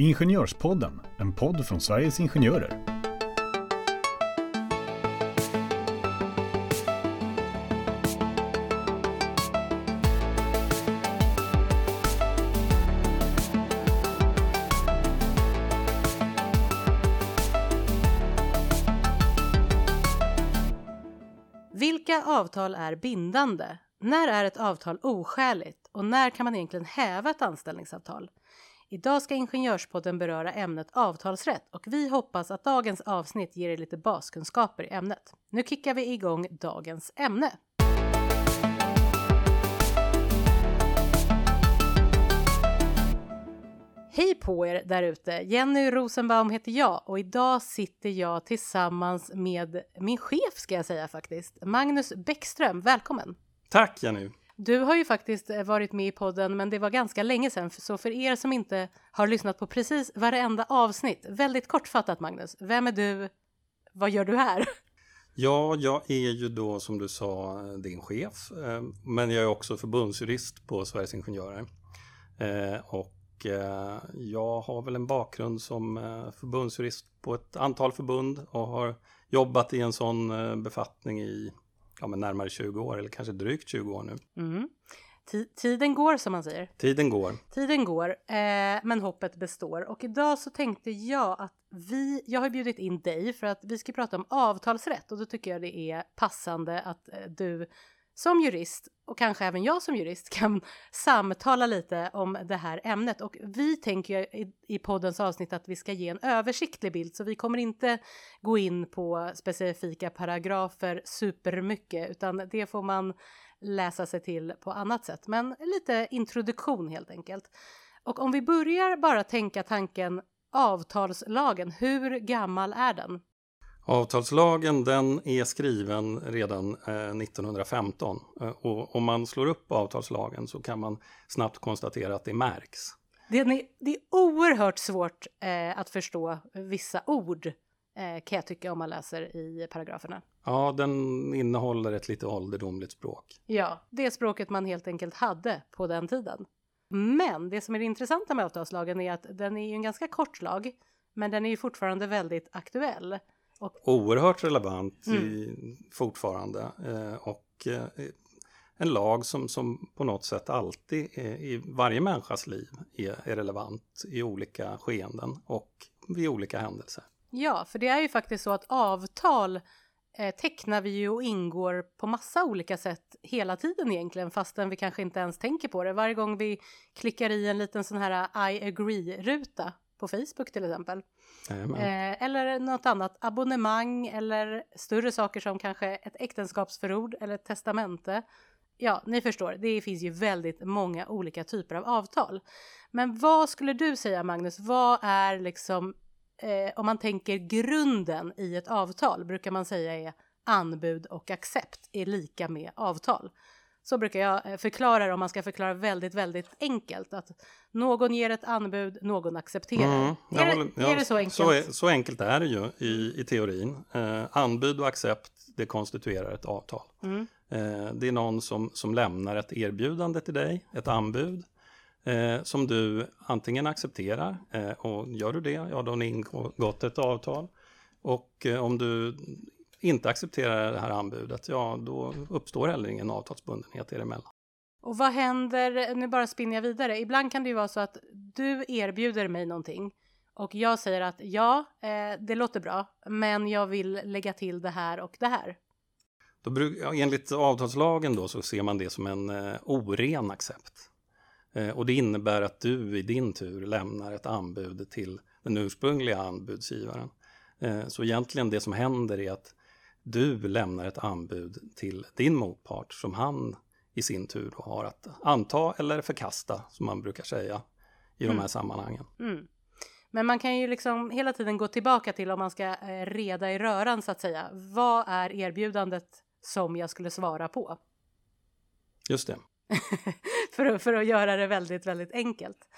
Ingenjörspodden, en podd från Sveriges Ingenjörer. Vilka avtal är bindande? När är ett avtal oskäligt? Och när kan man egentligen häva ett anställningsavtal? Idag ska Ingenjörspodden beröra ämnet avtalsrätt och vi hoppas att dagens avsnitt ger er lite baskunskaper i ämnet. Nu kickar vi igång dagens ämne. Hej på er där ute! Jenny Rosenbaum heter jag och idag sitter jag tillsammans med min chef ska jag säga faktiskt, Magnus Bäckström. Välkommen! Tack Jenny! Du har ju faktiskt eh, varit med i podden, men det var ganska länge sedan. Så för er som inte har lyssnat på precis varenda avsnitt, väldigt kortfattat Magnus, vem är du? Vad gör du här? Ja, jag är ju då som du sa eh, din chef, eh, men jag är också förbundsjurist på Sveriges Ingenjörer. Och jag har väl en bakgrund som förbundsjurist på ett antal förbund och har jobbat i en sån befattning i ja, men närmare 20 år eller kanske drygt 20 år nu. Mm. Tiden går som man säger. Tiden går. Tiden går, eh, men hoppet består. Och idag så tänkte jag att vi, jag har bjudit in dig för att vi ska prata om avtalsrätt och då tycker jag det är passande att eh, du som jurist och kanske även jag som jurist kan samtala lite om det här ämnet. Och vi tänker ju i, i poddens avsnitt att vi ska ge en översiktlig bild så vi kommer inte gå in på specifika paragrafer supermycket utan det får man läsa sig till på annat sätt. Men lite introduktion helt enkelt. Och om vi börjar bara tänka tanken avtalslagen, hur gammal är den? Avtalslagen den är skriven redan eh, 1915 eh, och om man slår upp avtalslagen så kan man snabbt konstatera att det märks. Det är, det är oerhört svårt eh, att förstå vissa ord eh, kan jag tycka om man läser i paragraferna. Ja, den innehåller ett lite ålderdomligt språk. Ja, det språket man helt enkelt hade på den tiden. Men det som är det intressanta med avtalslagen är att den är ju en ganska kort lag, men den är ju fortfarande väldigt aktuell. Och, Oerhört relevant mm. i, fortfarande eh, och eh, en lag som, som på något sätt alltid är, i varje människas liv är, är relevant i olika skeenden och vid olika händelser. Ja, för det är ju faktiskt så att avtal eh, tecknar vi ju och ingår på massa olika sätt hela tiden egentligen fastän vi kanske inte ens tänker på det. Varje gång vi klickar i en liten sån här I agree-ruta på Facebook till exempel. Eh, eller något annat abonnemang eller större saker som kanske ett äktenskapsförord eller ett testamente. Ja, ni förstår, det finns ju väldigt många olika typer av avtal. Men vad skulle du säga Magnus, vad är liksom, eh, om man tänker grunden i ett avtal, brukar man säga är anbud och accept är lika med avtal. Så brukar jag eh, förklara det om man ska förklara väldigt, väldigt enkelt. Att någon ger ett anbud, någon accepterar. Mm, är, håller, ja, är, det så enkelt? Så, är, så, enkelt är det ju i, i teorin. Eh, anbud och accept, det konstituerar ett avtal. Mm. Eh, det är någon som, som lämnar ett erbjudande till dig, ett anbud. Eh, som du antingen accepterar eh, och gör du det, ja då har ni ingått ett avtal. Och eh, om du inte accepterar det här anbudet, ja då uppstår heller ingen avtalsbundenhet er emellan. Och vad händer, nu bara spinner jag vidare, ibland kan det ju vara så att du erbjuder mig någonting och jag säger att ja, eh, det låter bra, men jag vill lägga till det här och det här. Då bruk, ja, enligt avtalslagen då så ser man det som en eh, oren accept. Eh, och det innebär att du i din tur lämnar ett anbud till den ursprungliga anbudsgivaren. Så egentligen det som händer är att du lämnar ett anbud till din motpart som han i sin tur har att anta eller förkasta, som man brukar säga i mm. de här sammanhangen. Mm. Men man kan ju liksom hela tiden gå tillbaka till om man ska eh, reda i röran så att säga. Vad är erbjudandet som jag skulle svara på? Just det. för, att, för att göra det väldigt, väldigt enkelt.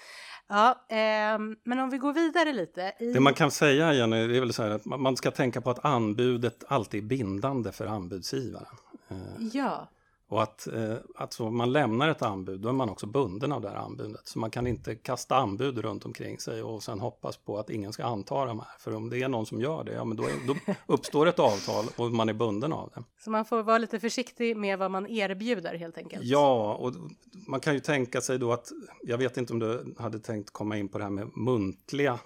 Ja, eh, men om vi går vidare lite. I... Det man kan säga, Jenny, det är väl så här att man ska tänka på att anbudet alltid är bindande för anbudsgivaren. Eh, ja. Och att eh, alltså, om man lämnar ett anbud, då är man också bunden av det här anbudet. Så man kan inte kasta anbud runt omkring sig och sen hoppas på att ingen ska anta de här. För om det är någon som gör det, ja men då, är, då uppstår ett avtal och man är bunden av det. Så man får vara lite försiktig med vad man erbjuder helt enkelt? Ja, och man kan ju tänka sig då att, jag vet inte om du hade tänkt komma in på det här med muntliga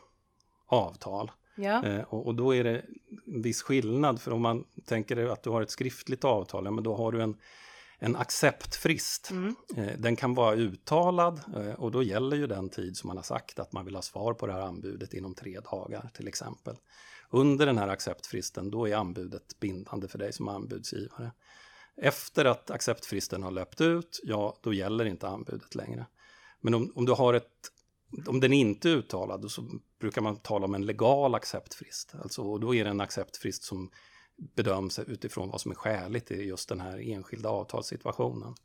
avtal. Ja. Eh, och, och, då är det en viss skillnad, för om man tänker att du har ett skriftligt avtal, ja, men då har du en en acceptfrist. Mm. Eh, den kan vara uttalad eh, och då gäller ju den tid som man har sagt att man vill ha svar på det här anbudet inom tre dagar till exempel. Under den här acceptfristen då är anbudet bindande för dig som anbudsgivare. Efter att acceptfristen har löpt ut, ja då gäller inte anbudet längre. Men om, om du har ett om den inte är uttalad så brukar man tala om en legal acceptfrist. Alltså, då är det en acceptfrist som bedöms utifrån vad som är skäligt i just den här enskilda avtalssituationen.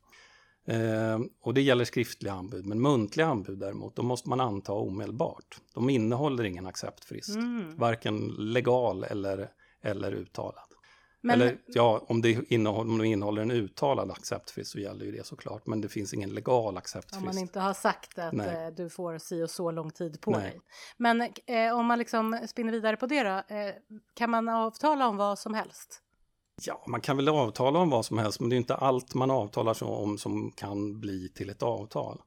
Eh, och det gäller skriftliga anbud, men muntliga anbud däremot, då måste man anta omedelbart. De innehåller ingen acceptfrist, mm. varken legal eller, eller uttalad. Men... Eller ja, om det, innehåller, om det innehåller en uttalad acceptfrist så gäller ju det såklart, men det finns ingen legal acceptfrist. Om man inte har sagt att Nej. Eh, du får si och så lång tid på Nej. dig. Men eh, om man liksom spinner vidare på det då, eh, kan man avtala om vad som helst? Ja, man kan väl avtala om vad som helst, men det är inte allt man avtalar om som kan bli till ett avtal.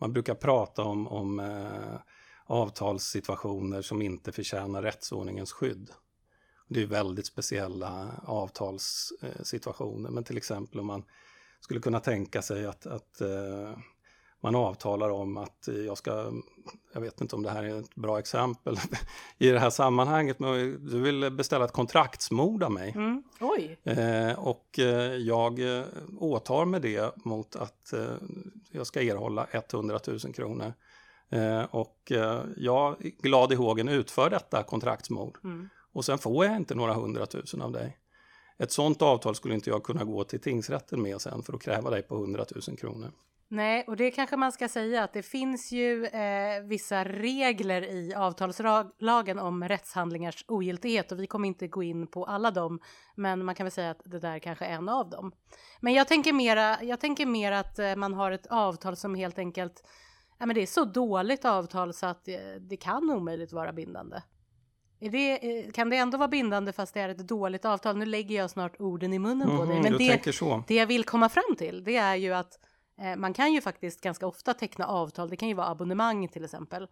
Man brukar prata om, om eh, avtalssituationer som inte förtjänar rättsordningens skydd. Det är väldigt speciella avtalssituationer, men till exempel om man skulle kunna tänka sig att, att eh, man avtalar om att jag ska, jag vet inte om det här är ett bra exempel i det här sammanhanget, men du vill beställa ett kontraktsmord av mig. Mm. Oj! Eh, och eh, jag åtar med det mot att jag ska erhålla 100 000 kronor. och jag, glad i hågen, utför detta kontraktsmord. Mm och sen får jag inte några hundratusen av dig. Ett sånt avtal skulle inte jag kunna gå till tingsrätten med sen för att kräva dig på hundratusen kronor. Nej, och det kanske man ska säga att det finns ju eh, vissa regler i avtalslagen om rättshandlingars ogiltighet och vi kommer inte gå in på alla dem, men man kan väl säga att det där kanske är en av dem. Men jag tänker mera, jag tänker mer att eh, man har ett avtal som helt enkelt, ja men det är så dåligt avtal så att eh, det kan omöjligt vara bindande. Det, eh, kan det ändå vara bindande fast det är ett dåligt avtal? Nu lägger jag snart orden i munnen på dig. Mhm, men det, det jag vill komma fram till det är ju att eh, man kan ju faktiskt ganska ofta teckna avtal. Det kan ju vara abonnemang till exempel.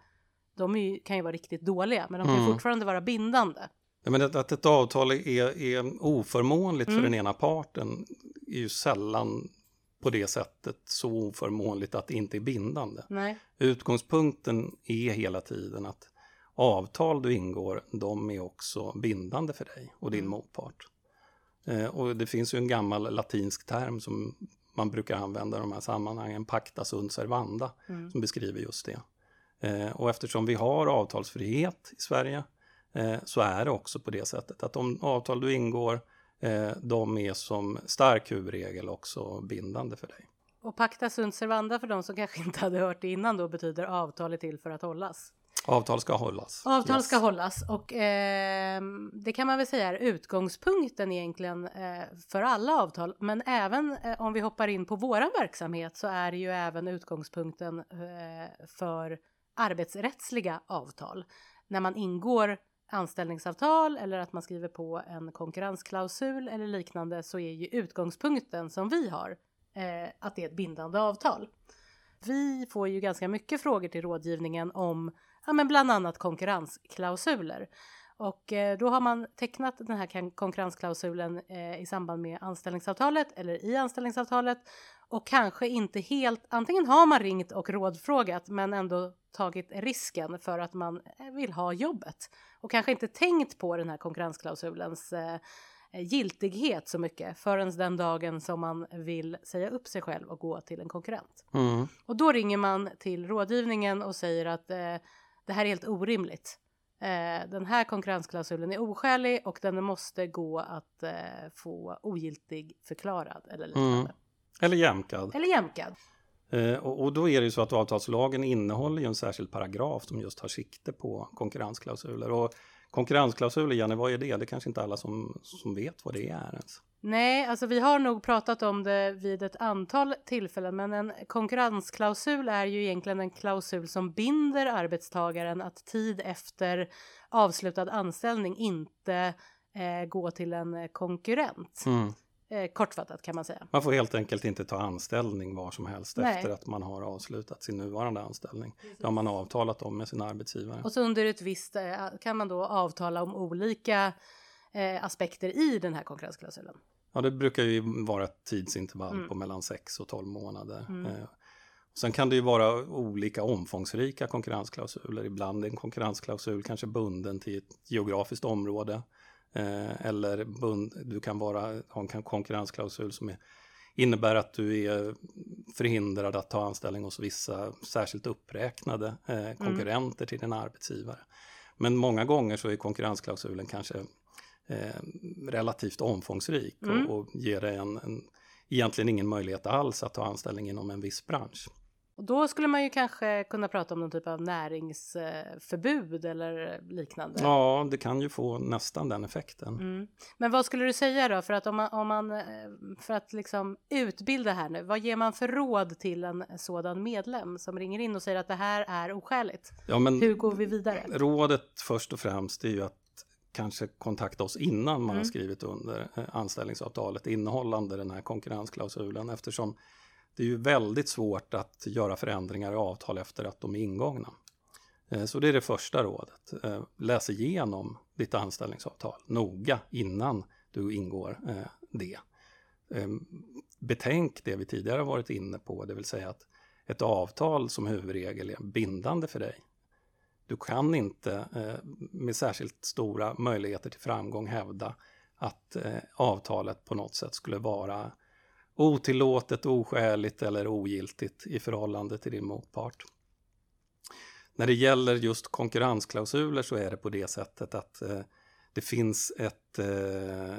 De ju, kan ju vara riktigt dåliga men de kan mm. fortfarande vara bindande. Ja, men att, att ett avtal är, är oförmånligt mm. för den ena parten är ju sällan på det sättet så oförmånligt att det inte är bindande. Nej. Utgångspunkten är hela tiden att avtal du ingår, de är också bindande för dig och din mm. motpart. Eh, och det finns ju en gammal latinsk term som man brukar använda i de här sammanhangen, pacta sunt servanda, mm. som beskriver just det. Eh, och eftersom vi har avtalsfrihet i Sverige eh, så är det också på det sättet att de avtal du ingår, eh, de är som stark huvudregel också bindande för dig. Och pacta sunt servanda för de som kanske inte hade hört det innan då betyder avtalet till för att hållas. Avtal ska hållas. Avtal yes. ska hållas och eh, det kan man väl säga är utgångspunkten egentligen eh, för alla avtal. Men även eh, om vi hoppar in på våran verksamhet så är det ju även utgångspunkten eh, för arbetsrättsliga avtal. När man ingår anställningsavtal eller att man skriver på en konkurrensklausul eller liknande så är ju utgångspunkten som vi har eh, att det är ett bindande avtal. Vi får ju ganska mycket frågor till rådgivningen om ja, men bland annat konkurrensklausuler. Och eh, då har man tecknat den här konkurrensklausulen eh, i samband med anställningsavtalet eller i anställningsavtalet och kanske inte helt, antingen har man ringt och rådfrågat men ändå tagit risken för att man eh, vill ha jobbet och kanske inte tänkt på den här konkurrensklausulens giltighet så mycket förrän den dagen som man vill säga upp sig själv och gå till en konkurrent. Mm. Och då ringer man till rådgivningen och säger att det här är helt orimligt. Eh, den här konkurrensklausulen är oskälig och den måste gå att eh, få ogiltig förklarad eller liknande. Mm. Eller jämkad. Eller jämkad. Eh, och, och, då är det ju så att avtalslagen innehåller ju en särskild paragraf som just har sikte på konkurrensklausuler. Och konkurrensklausuler, Janne, vad är det? Det är kanske inte alla som, som vet vad det är ens. Nej, alltså vi har nog pratat om det vid ett antal tillfällen, men en konkurrensklausul är ju egentligen en klausul som binder arbetstagaren att tid efter avslutad anställning inte eh, gå till en konkurrent. Mm. Eh, kortfattat kan man säga. Man får helt enkelt inte ta anställning var som helst Nej. efter att man har avslutat sin nuvarande anställning. Det har man avtalat om med sin arbetsgivare. Och så under ett visst eh, kan man då avtala om olika eh, aspekter i den här konkurrensklausulen. Ja, det brukar ju vara ett tidsintervall Mm. på mellan 6 och 12 månader. Mm. Eh, Sen kan det ju vara olika omfångsrika konkurrensklausuler. Ibland är en konkurrensklausul kanske bunden till ett geografiskt område. Eh, eller bund, du kan vara, ha en konkurrensklausul som är, innebär att du är förhindrad att ta anställning hos vissa särskilt uppräknade eh, konkurrenter till din arbetsgivare. Men många gånger så är konkurrensklausulen kanske eh, relativt omfångsrik Mm. och, och ger dig en, en, egentligen ingen möjlighet alls att ta anställning inom en viss bransch. Och då skulle man ju kanske kunna prata om någon typ av näringsförbud eller liknande. Ja, det kan ju få nästan den effekten. Mm. Men vad skulle du säga då för att om man, om man eh, för att liksom utbilda här nu, vad ger man för råd till en sådan medlem som ringer in och säger att det här är oskäligt? Ja, men Hur går vi vidare? rådet först och främst är ju att kanske kontakta oss innan man Mm. har skrivit under eh, anställningsavtalet innehållande den här konkurrensklausulen eftersom det är ju väldigt svårt att göra förändringar i avtal efter att de är ingångna. Eh, Så det är det första rådet. Eh, Läs igenom ditt anställningsavtal noga innan du ingår det. Eh, Betänk det vi tidigare varit inne på, det vill säga att ett avtal som huvudregel är bindande för dig. Du kan inte eh, med särskilt stora möjligheter till framgång hävda att eh, avtalet på något sätt skulle vara otillåtet, oskäligt eller ogiltigt i förhållande till din motpart. När det gäller just konkurrensklausuler så är det på det sättet att eh, det finns, ett, eh,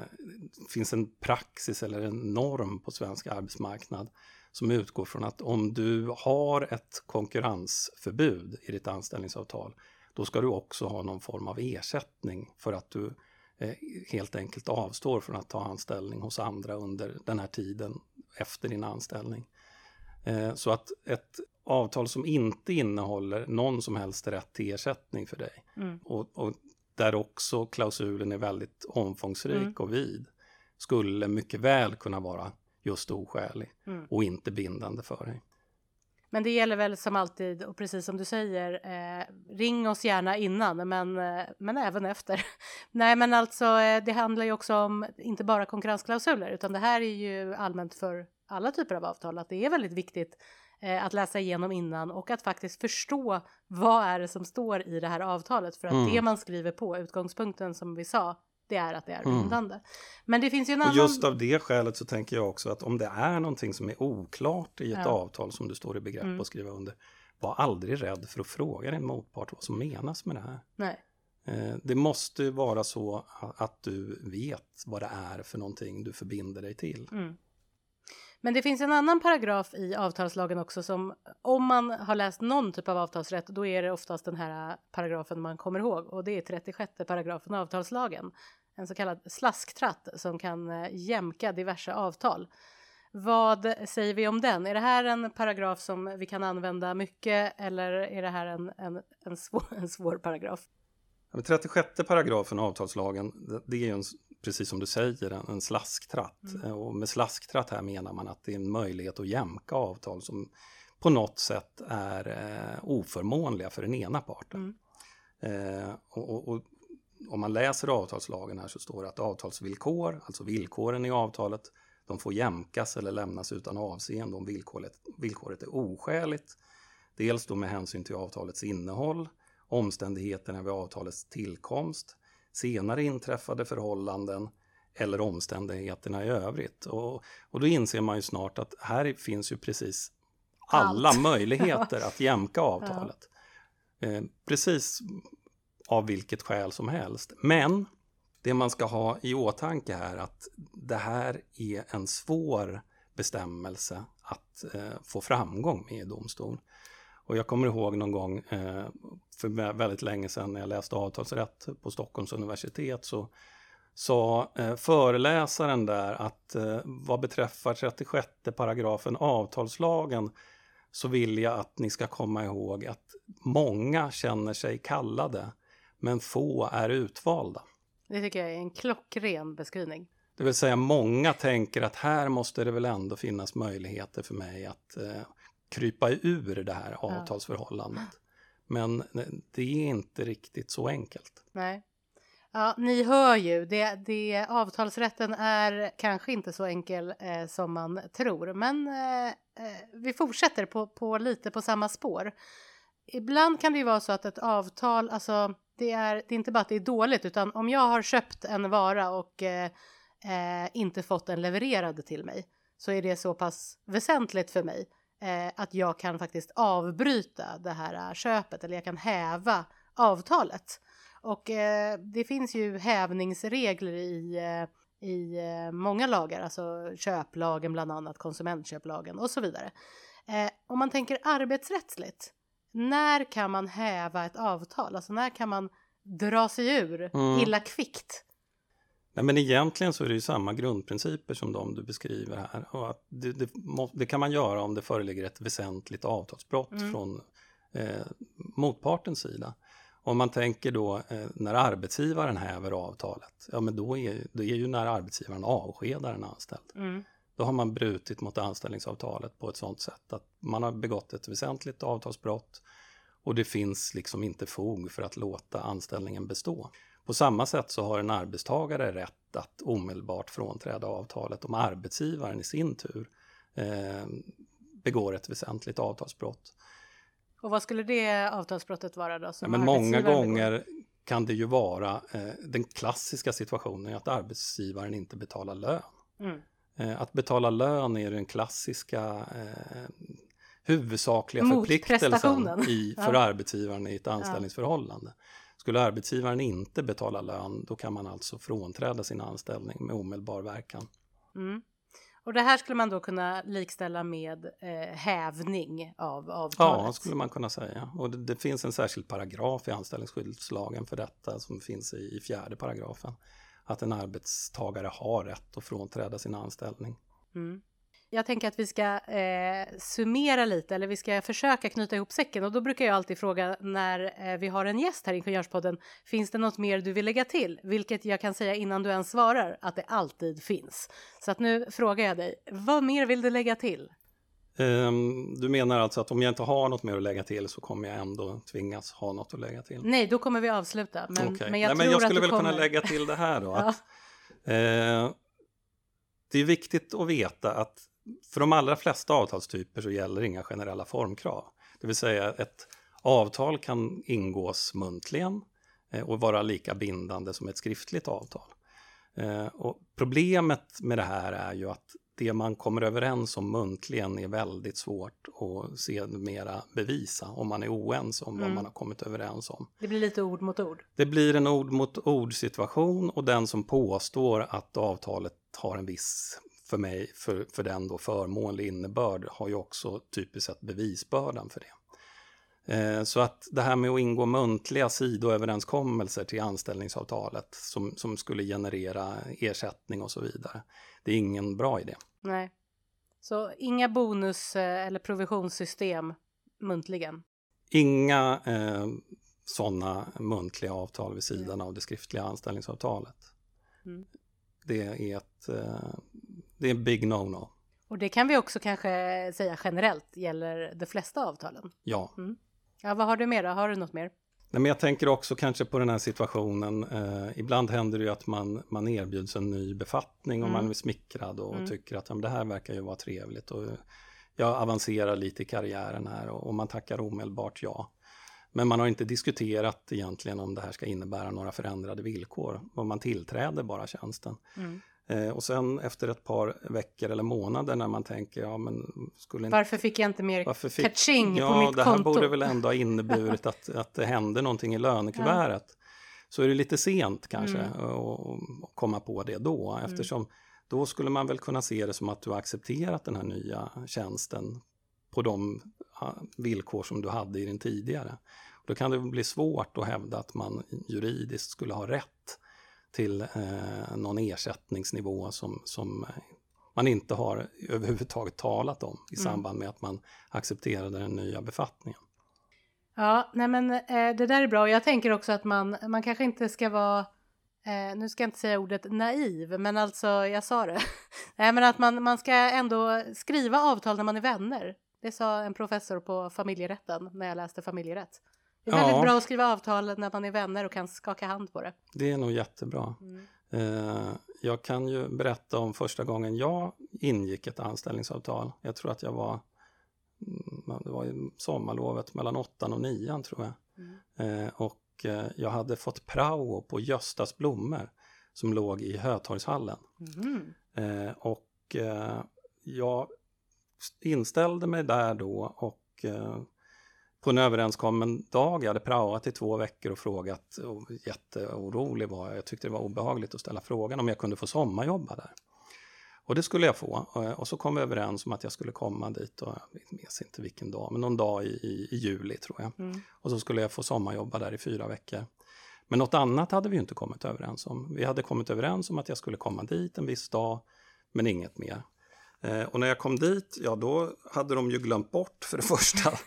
finns en praxis eller en norm på svensk arbetsmarknad som utgår från att om du har ett konkurrensförbud i ditt anställningsavtal då ska du också ha någon form av ersättning för att du eh, helt enkelt avstår från att ta anställning hos andra under den här tiden efter din anställning. Eh, så att ett avtal som inte innehåller någon som helst rätt till ersättning för dig Mm. och, och där också klausulen är väldigt omfångsrik Mm. och vid skulle mycket väl kunna vara just oskälig Mm. och inte bindande för dig. Men det gäller väl som alltid och precis som du säger, eh, ring oss gärna innan men, eh, men även efter. Nej men alltså eh, det handlar ju också om inte bara konkurrensklausuler utan det här är ju allmänt för alla typer av avtal att det är väldigt viktigt eh, att läsa igenom innan och att faktiskt förstå vad är det som står i det här avtalet för att Mm. det man skriver på, utgångspunkten som vi sa, det är att det är Mm. bindande. Men det finns ju en Och annan... just av det skälet så tänker jag också att om det är någonting som är oklart i ett Ja. avtal som du står i begrepp Mm. att skriva under, var aldrig rädd för att fråga din motpart vad som menas med det här. Nej. Eh, Det måste ju vara så att du vet vad det är för någonting du förbinder dig till. Mm. Men det finns en annan paragraf i avtalslagen också som om man har läst någon typ av avtalsrätt då är det oftast den här paragrafen man kommer ihåg och det är 36 paragrafen i avtalslagen. En så kallad slasktratt som kan eh, jämka diverse avtal. Vad säger vi om den? Är det här en paragraf som vi kan använda mycket eller är det här en, en, en, svår, en svår paragraf? Ja, men 36 paragrafen avtalslagen, det- är ju en, precis som du säger en, slasktratt. Mm. Eh, Och med slasktratt här menar man att det är en möjlighet att jämka avtal som på något sätt är eh, oförmånliga för den ena parten. Eh, och, och, och om man läser avtalslagen här så står det att avtalsvillkor, alltså villkoren i avtalet, de får jämkas eller lämnas utan avseende om villkoret, villkoret är oskäligt. Dels då med hänsyn till avtalets innehåll, omständigheterna vid avtalets tillkomst, senare inträffade förhållanden eller omständigheterna i övrigt. Och, och då inser man ju snart att här finns ju precis alla Allt. möjligheter att jämka avtalet. Eh, precis av vilket skäl som helst. Men det man ska ha i åtanke här att det här är en svår bestämmelse att eh, få framgång med i domstol. Och jag kommer ihåg någon gång eh, för väldigt länge sedan när jag läste avtalsrätt på Stockholms universitet så, sa eh, föreläsaren där att eh, vad beträffar 36 paragrafen avtalslagen så vill jag att ni ska komma ihåg att många känner sig kallade men få är utvalda. Det tycker jag är en klockren beskrivning. Det vill säga många tänker att här måste det väl ändå finnas möjligheter för mig att eh, krypa ur det här avtalsförhållandet. Ja. Men eh, det är inte riktigt så enkelt. Nej. Ja, ni hör ju, det, det, avtalsrätten är kanske inte så enkel eh, som man tror, men eh, eh, vi fortsätter på, på, lite på samma spår. Ibland kan det ju vara så att ett avtal, alltså det är, det är inte bara att det är dåligt, utan om jag har köpt en vara och eh, eh inte fått den levererad till mig, så är det så pass väsentligt för mig eh, att jag kan faktiskt avbryta det här eh, köpet, eller jag kan häva avtalet. Och eh, det finns ju hävningsregler i, eh, i eh, många lagar, alltså köplagen bland annat, konsumentköplagen och så vidare. Eh, om man tänker arbetsrättsligt, när kan man häva ett avtal? Alltså när kan man dra sig ur mm. illa kvickt? Nej, men egentligen så är det ju samma grundprinciper som de du beskriver här. Och att det, det, det kan man göra om det föreligger ett väsentligt avtalsbrott mm. från eh, motpartens sida. Om man tänker då eh, när arbetsgivaren häver avtalet, ja men då är det är ju när arbetsgivaren avskedar en anställd. Mm. Då har man brutit mot anställningsavtalet på ett sådant sätt att man har begått ett väsentligt avtalsbrott och det finns liksom inte fog för att låta anställningen bestå. På samma sätt så har en arbetstagare rätt att omedelbart frånträda avtalet om arbetsgivaren i sin tur eh, begår ett väsentligt avtalsbrott. Och vad skulle det avtalsbrottet vara då? Ja, men många gånger kan det ju vara eh, den klassiska situationen att arbetsgivaren inte betalar lön. Mm. Eh, att betala lön är den klassiska eh, huvudsakliga förpliktelsen i, för ja. arbetsgivaren i ett anställningsförhållande. Skulle arbetsgivaren inte betala lön, då kan man alltså frånträda sin anställning med omedelbar verkan. Mm. Och det här skulle man då kunna likställa med eh, hävning av avtalet? Ja, skulle man kunna säga. Och det, det, finns en särskild paragraf i anställningsskyddslagen för detta som finns i, i fjärde paragrafen. Att en arbetstagare har rätt att frånträda sin anställning. Mm. Jag tänker att vi ska eh, summera lite, eller vi ska försöka knyta ihop säcken. Och då brukar jag alltid fråga när eh, vi har en gäst här i Ingenjörspodden, finns det något mer du vill lägga till? Vilket jag kan säga innan du ens svarar, att det alltid finns. Så att nu frågar jag dig, vad mer vill du lägga till? Um, du menar alltså att om jag inte har något mer att lägga till så kommer jag ändå tvingas ha något att lägga till? Nej, då kommer vi avsluta. Men, okay. men jag, Nej, men jag skulle väl kommer... kunna lägga till det här då. ja. att, eh, det är viktigt att veta att för de allra flesta avtalstyper så gäller inga generella formkrav. Det vill säga ett avtal kan ingås muntligen eh, och vara lika bindande som ett skriftligt avtal. Eh, och problemet med det här är ju att det man kommer överens om muntligen är väldigt svårt att se mera bevisa om man är oense om mm. vad man har kommit överens om. Det blir lite ord mot ord. Det blir en ord mot ord situation och den som påstår att avtalet har en viss för mig, för, för den då förmånlig innebörd, har ju också typiskt sett bevisbördan för det. Eh, så att det här med att ingå muntliga sidoöverenskommelser till anställningsavtalet som, som skulle generera ersättning och så vidare, det är ingen bra idé. Nej. Så inga bonus eh, eller provisionssystem muntligen? Inga eh, sådana muntliga avtal vid sidan mm. av det skriftliga anställningsavtalet. Mm. Det är ett eh, det är en big no-no. Och det kan vi också kanske säga generellt gäller de flesta avtalen. Ja. Mm. Ja, vad har du mer då? Har du något mer? Nej, men jag tänker också kanske på den här situationen. Eh, ibland händer det ju att man, man erbjuds en ny befattning och mm. man är smickrad och, mm. tycker att ja, det här verkar ju vara trevligt. Och jag avancerar lite i karriären här och, och man tackar omedelbart ja. Men man har inte diskuterat egentligen om det här ska innebära några förändrade villkor. Och man tillträder bara tjänsten. Mm. Eh, och sen efter ett par veckor eller månader när man tänker, ja men skulle inte... Varför fick jag inte mer varför fick, catching ja, på mitt konto? Ja, det här borde väl ändå ha inneburit att, att det hände någonting i lönekuvertet. Ja. Så är det lite sent kanske mm. att komma på det då, mm. eftersom mm. då skulle man väl kunna se det som att du har accepterat den här nya tjänsten på de villkor som du hade i den tidigare. Då kan det bli svårt att hävda att man juridiskt skulle ha rätt till eh, någon ersättningsnivå som, som man inte har överhuvudtaget talat om i mm. samband med att man accepterade den nya befattningen. Ja, nej men eh, det där är bra. Jag tänker också att man, man kanske inte ska vara Eh, nu ska jag inte säga ordet naiv, men alltså jag sa det. Nej, men att man, man ska ändå skriva avtal när man är vänner. Det sa en professor på familjerätten när jag läste familjerätt. Det är ja. väldigt bra att skriva avtal när man är vänner och kan skaka hand på det. Det är nog jättebra. Mm. Eh, jag kan ju berätta om första gången jag ingick ett anställningsavtal. Jag tror att jag var, mm, det var i sommarlovet mellan åttan och nian tror jag. Mm. Eh, och Eh, jag hade fått prao på Göstas blommor som låg i Hötorgshallen. Mm. Eh, och jag inställde mig där då och på en överenskommen dag, jag hade praoat i två veckor och frågat, och jätteorolig var jag, jag tyckte det var obehagligt att ställa frågan om jag kunde få sommarjobba där. Och det skulle jag få. Och så kom vi överens om att jag skulle komma dit, och jag minns inte vilken dag, men någon dag i, i, i juli tror jag. Mm. Och så skulle jag få sommarjobba där i fyra veckor. Men något annat hade vi inte kommit överens om. Vi hade kommit överens om att jag skulle komma dit en viss dag, men inget mer. Eh, och när jag kom dit, ja då hade de ju glömt bort för det första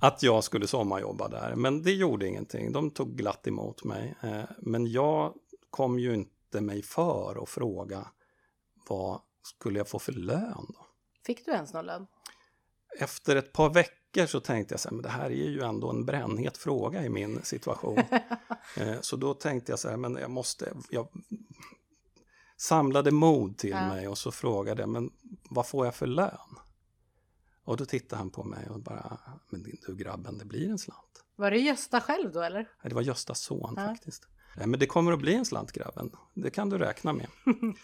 att jag skulle sommarjobba där. Men det gjorde ingenting, de tog glatt emot mig. Eh, men jag kom ju inte mig för att fråga vad skulle jag få för lön? Då? Fick du ens någon lön? Efter ett par veckor så tänkte jag så här, men det här är ju ändå en brännhet fråga i min situation. Eh, så då tänkte jag så här, men jag måste, jag samlade mod till ja. mig och så frågade jag, men vad får jag för lön? Och då tittade han på mig och bara, men du grabben, det blir en slant. Var det Gösta själv då eller? Det var Göstas son ja. faktiskt. Men det kommer att bli en slant grabben, det kan du räkna med.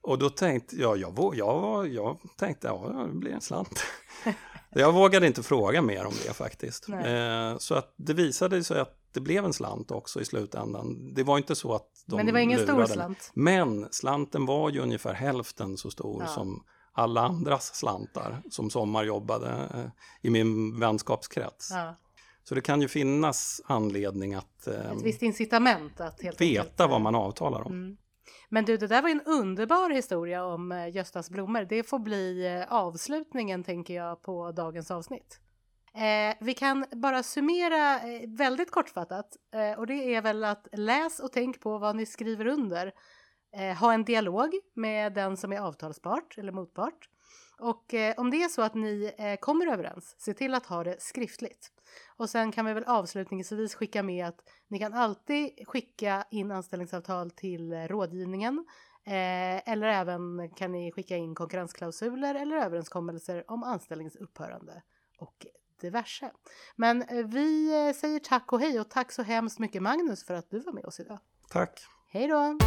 Och då tänkte jag, jag, jag, jag tänkte, ja, det blir en slant. jag vågade inte fråga mer om det faktiskt. Eh, så att det visade sig att det blev en slant också i slutändan. Det var inte så att de Men det var ingen stor slant? Men slanten var ju ungefär hälften så stor ja. som alla andras slantar som sommarjobbade eh, i min vänskapskrets. Ja. Så det kan ju finnas anledning att... Eh, Ett visst incitament att helt veta enkelt, vad man avtalar om. Mm. Men du, det där var en underbar historia om eh, Göstas blommor. Det får bli eh, avslutningen, tänker jag, på dagens avsnitt. Eh, vi kan bara summera eh, väldigt kortfattat eh, och det är väl att läs och tänk på vad ni skriver under. Eh, ha en dialog med den som är avtalspart eller motpart. Och om det är så att ni kommer överens, se till att ha det skriftligt. Och sen kan vi väl avslutningsvis skicka med att ni kan alltid skicka in anställningsavtal till rådgivningen eh, eller även kan ni skicka in konkurrensklausuler eller överenskommelser om anställningsupphörande och diverse. Men eh, vi eh, säger tack och hej och tack så hemskt mycket Magnus för att du var med oss idag. Tack. Hej då!